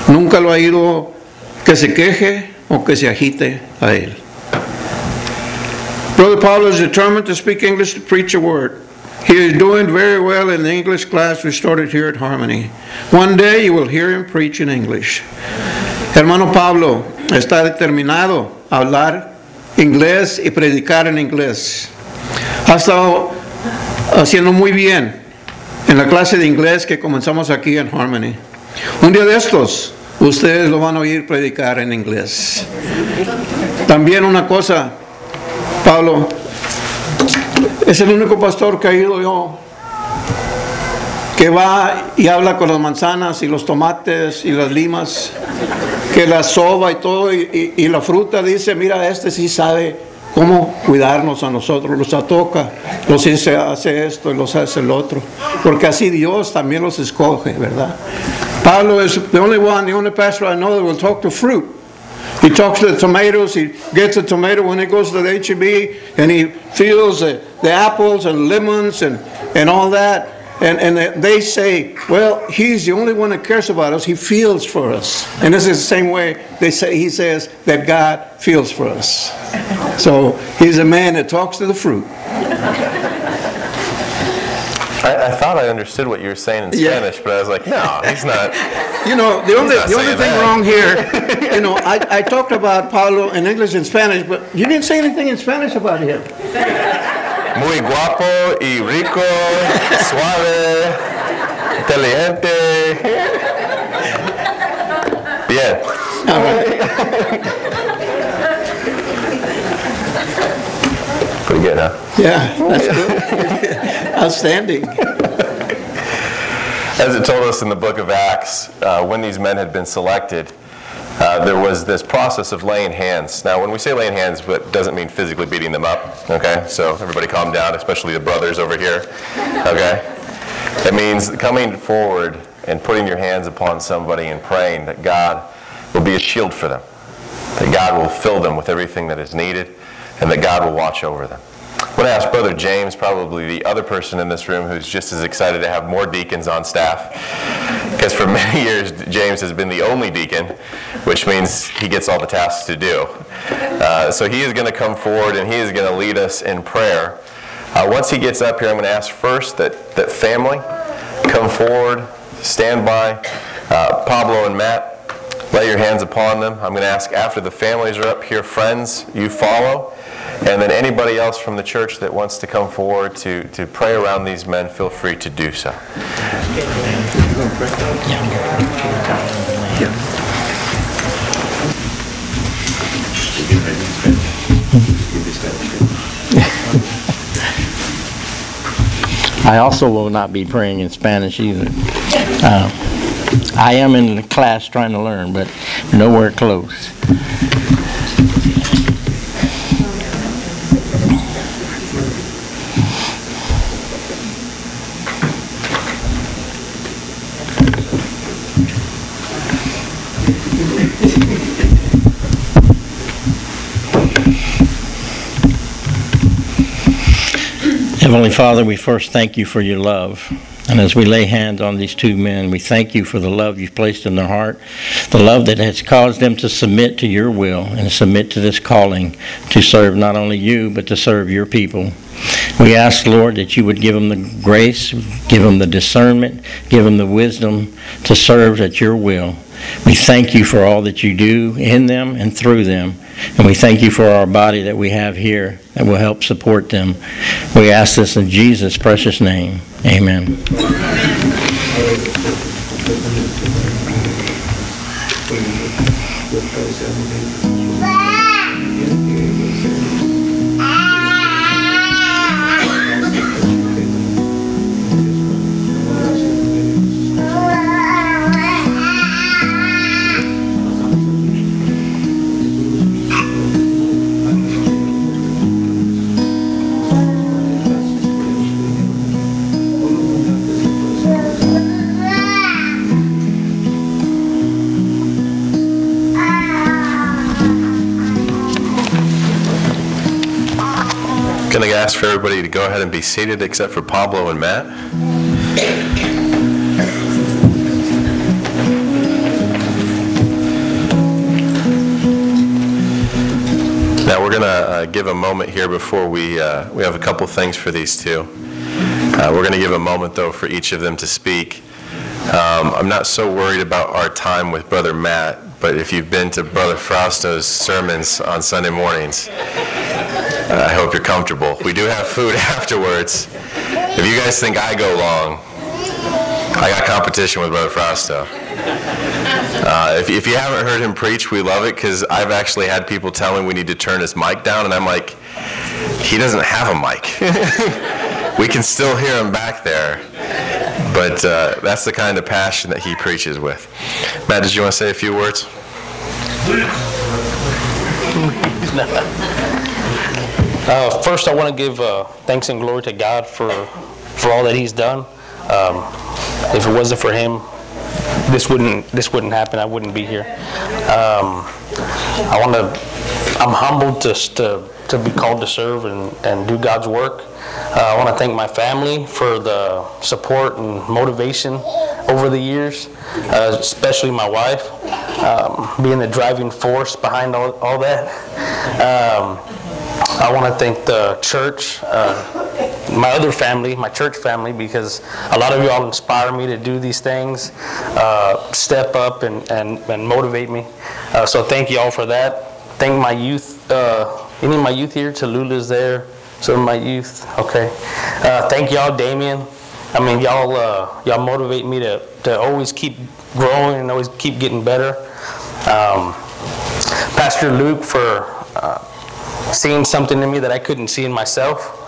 Nunca lo ha ido que se queje o que se agite a él. Brother Paul is determined to speak English to preach a word. He is doing very well in the English class we started here at Harmony. One day you will hear him preach in English. Hermano Pablo está determinado a hablar inglés y predicar en inglés. Ha estado haciendo muy bien en la clase de inglés que comenzamos aquí en Harmony. Un día de estos, ustedes lo van a oír predicar en inglés. También una cosa, Pablo, es el único pastor que ha ido yo que va y habla con las manzanas y los tomates y las limas, que la soba y todo, y, y- y la fruta dice, mira, este sí sabe cómo cuidarnos a nosotros, los atoca, los hace esto y los hace el otro, porque así Dios también los escoge, ¿verdad? Pablo is the only one, the only pastor I know that will talk to fruit. He talks to the tomatoes, he gets a tomato when he goes to the HEB, and he feels the, the apples and lemons and, and all that. And, and they say, well, he's the only one that cares about us. He feels for us. And this is the same way they say, he says that God feels for us. So he's a man that talks to the fruit. I, I thought I understood what you were saying in Yeah. Spanish, but I was like, no, he's not. You know, the only, the only thing that. wrong here, you know, I, I talked about Pablo in English and Spanish, but you didn't say anything in Spanish about him. Muy guapo y rico, suave, inteligente. Bien. Pretty good, huh? Yeah, that's good. Outstanding. As it told us in the book of Acts, uh, when these men had been selected, uh, there was this process of laying hands. Now, when we say laying hands, it doesn't mean physically beating them up, okay? So everybody calm down, especially the brothers over here, okay? It means coming forward and putting your hands upon somebody and praying that God will be a shield for them, that God will fill them with everything that is needed, and that God will watch over them. I'm going to ask Brother James, probably the other person in this room who's just as excited to have more deacons on staff. Because for many years, James has been the only deacon, which means he gets all the tasks to do. Uh, so he is going to come forward and he is going to lead us in prayer. Uh, once he gets up here, I'm going to ask first that, that family come forward, stand by. Uh, Pablo and Matt, lay your hands upon them. I'm going to ask after the families are up here, friends, you follow. And then anybody else from the church that wants to come forward to, to pray around these men, feel free to do so. I also will not be praying in Spanish either. Uh, I am in the class trying to learn, but nowhere close. Heavenly Father, we first thank you for your love. And as we lay hands on these two men, we thank you for the love you've placed in their heart, the love that has caused them to submit to your will and submit to this calling to serve not only you, but to serve your people. We ask, Lord, that you would give them the grace, give them the discernment, give them the wisdom to serve at your will. We thank you for all that you do in them and through them. And we thank you for our body that we have here that will help support them. We ask this in Jesus' precious name. Amen. Can ask for everybody to go ahead and be seated except for Pablo and Matt? Now, we're going to give a moment here before we, uh, we have a couple things for these two. Uh, We're going to give a moment, though, for each of them to speak. Um, I'm not so worried about our time with Brother Matt, but if you've been to Brother Frausto's sermons on Sunday mornings, uh, I hope you're comfortable. We do have food afterwards. If you guys think I go long, I got competition with Brother Frausto. Uh, if, if you haven't heard him preach, we love it because I've actually had people tell me we need to turn his mic down, and I'm like, he doesn't have a mic. we can still hear him back there. But uh, that's the kind of passion that he preaches with. Matt, did you want to say a few words? Uh, first, I want to give uh, thanks and glory to God for for all that He's done. Um, if it wasn't for Him, this wouldn't this wouldn't happen. I wouldn't be here. Um, I want to. I'm humbled just to to be called to serve and, and do God's work. Uh, I want to thank my family for the support and motivation over the years, uh, especially my wife, um, being the driving force behind all, all that. Um, I want to thank the church, uh, my other family, my church family, because a lot of y'all inspire me to do these things, uh, step up and, and, and motivate me. Uh, so thank you all for that. Thank my youth, uh, any of my youth here, Tallulah's there, some of my youth, okay. Uh, thank y'all, Damien. I mean, y'all, uh, y'all motivate me to, to always keep growing and always keep getting better. Um, Pastor Luke for seeing something in me that I couldn't see in myself.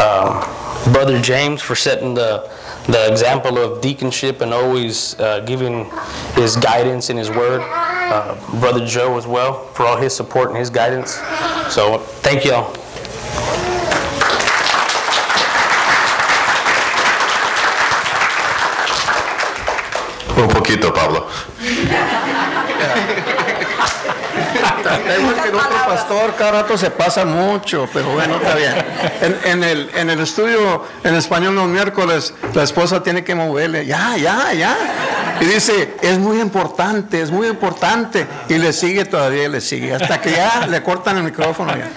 Um, Brother James for setting the, the example of deaconship and always uh, giving his guidance and his word. Uh, Brother Joe as well for all his support and his guidance. So thank you all. Un poquito, Pablo. Está igual que el otro pastor, cada rato se pasa mucho, pero bueno, está bien. En, en el, en el estudio en español los miércoles, la esposa tiene que moverle, ya, ya, ya. Y dice, es muy importante, es muy importante. Y le sigue todavía, y le sigue, hasta que ya le cortan el micrófono. Ya.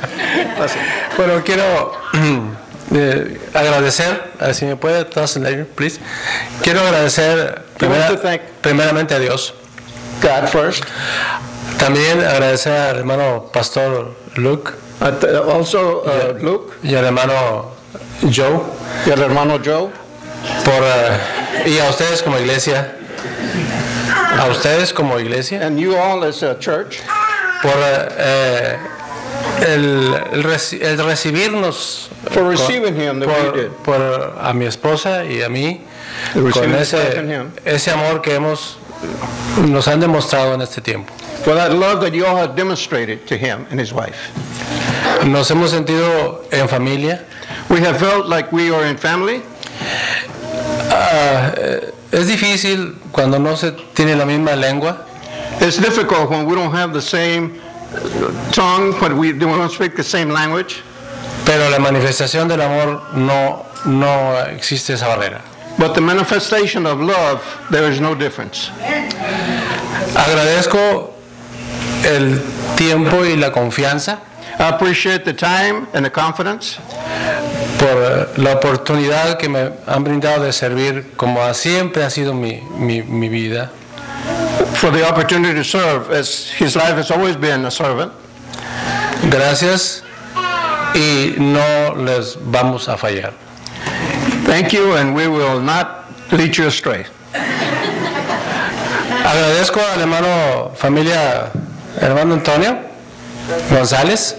Así. Bueno, quiero eh, agradecer, a ver si me puede, translate, please. Quiero agradecer primera- primeramente a Dios. God first. También agradecer al hermano Pastor Luke. Uh, t- also, uh, Luke y al hermano Joe. Y el hermano Joe. por, eh, y a ustedes como iglesia, a ustedes como iglesia, And you all as a church por eh, el, el reci- el recibirnos For receiving him por, did. por a mi esposa y a mí con ese, ese amor que hemos nos han demostrado en este tiempo. For that love that you all have demonstrated to him and his wife. Nos hemos sentido en familia. We have felt like we are in family. Eh, es difícil cuando no se tiene la misma lengua, It's difficult when we don't have the same tongue, but we don't speak the same language. pero la manifestación del amor no, no existe esa barrera. But the manifestation of love, there is no difference. Agradezco el tiempo y la confianza I appreciate the time and the confidence por la oportunidad que me han brindado de servir como siempre ha sido mi, mi, mi vida. for the opportunity to serve, as his life has always been a servant. Gracias y no les vamos a fallar. Thank you, and we will not lead you astray. Agradezco al hermano, familia, hermano Antonio González.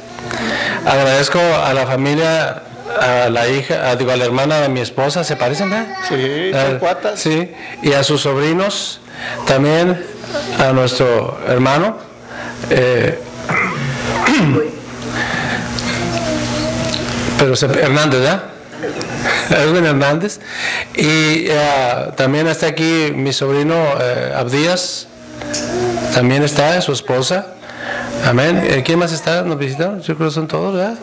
Agradezco a la familia, a la hija, a, digo, a la hermana de mi esposa, ¿se parecen, verdad? Sí, son cuatas. Sí, y a sus sobrinos, también a nuestro hermano. eh, pero se- Hernández, ¿verdad? Edwin Hernández. Y eh, también está aquí mi sobrino eh, Abdías, también está su esposa. Amén. Eh, ¿Quién más está? ¿Nos visitaron? Yo creo que son todos, ¿verdad?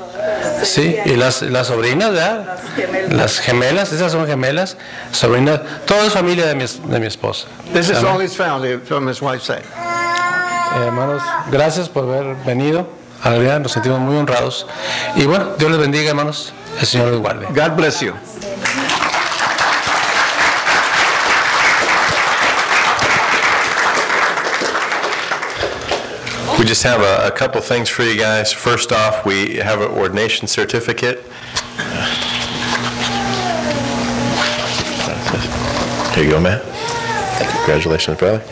Sí, y las, las sobrinas, ¿verdad? Las gemelas, esas son gemelas, sobrinas, toda es familia de mi, de mi esposa. This is all his family from his wife's side. Eh, hermanos, gracias por haber venido. Aleluya, nos sentimos muy honrados. Y bueno, Dios les bendiga, hermanos. El Señor les guarde. God bless you. We just have a, a couple things for you guys. First off, we have an ordination certificate. Here you go, Matt. Congratulations, brother.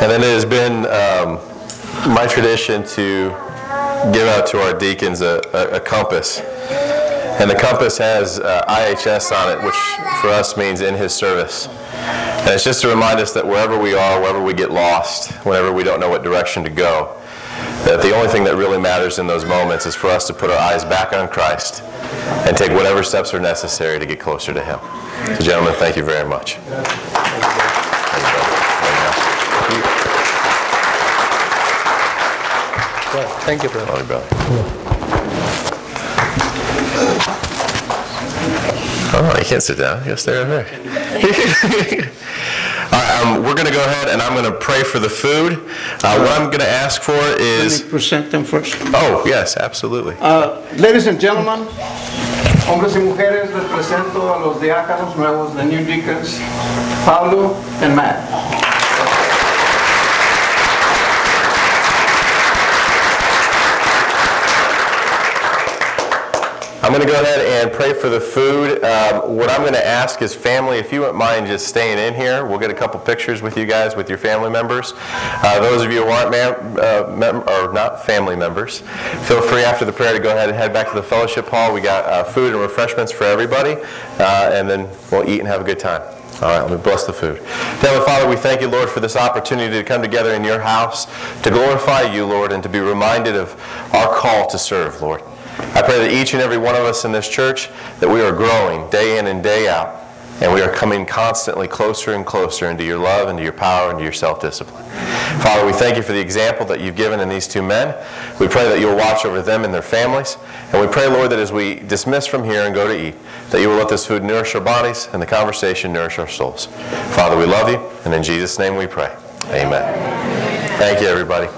And then it has been um, my tradition to give out to our deacons a, a, a compass. And the compass has uh, IHS on it, which for us means in his service. And it's just to remind us that wherever we are, wherever we get lost, whenever we don't know what direction to go, that the only thing that really matters in those moments is for us to put our eyes back on Christ and take whatever steps are necessary to get closer to him. So gentlemen, thank you very much. Thank you, brother. Love you, brother. Oh, you can't sit down. You gotta stay right there. All right, um, we're gonna go ahead and I'm gonna pray for the food. Uh, what I'm gonna ask for Let is, me present them first. oh, yes, absolutely. Uh, Ladies and gentlemen, hombres y mujeres, les presento a los diáconos nuevos, the new deacons, Pablo and Matt. I'm going to go ahead and pray for the food. Um, What I'm going to ask is family, if you wouldn't mind just staying in here, we'll get a couple pictures with you guys, with your family members. Uh, Those of you who aren't, mem- uh, mem- or not family members, feel free after the prayer to go ahead and head back to the fellowship hall. We got uh, food and refreshments for everybody, uh, and then we'll eat and have a good time. All right, let me bless the food. Heavenly Father, we thank you, Lord, for this opportunity to come together in your house, to glorify you, Lord, and to be reminded of our call to serve, Lord. I pray that each and every one of us in this church, that we are growing day in and day out, and we are coming constantly closer and closer into your love, into your power, into your self-discipline. Father, we thank you for the example that you've given in these two men. We pray that you'll watch over them and their families. And we pray, Lord, that as we dismiss from here and go to eat, that you will let this food nourish our bodies and the conversation nourish our souls. Father, we love you, and in Jesus' name we pray. Amen. Thank you, everybody.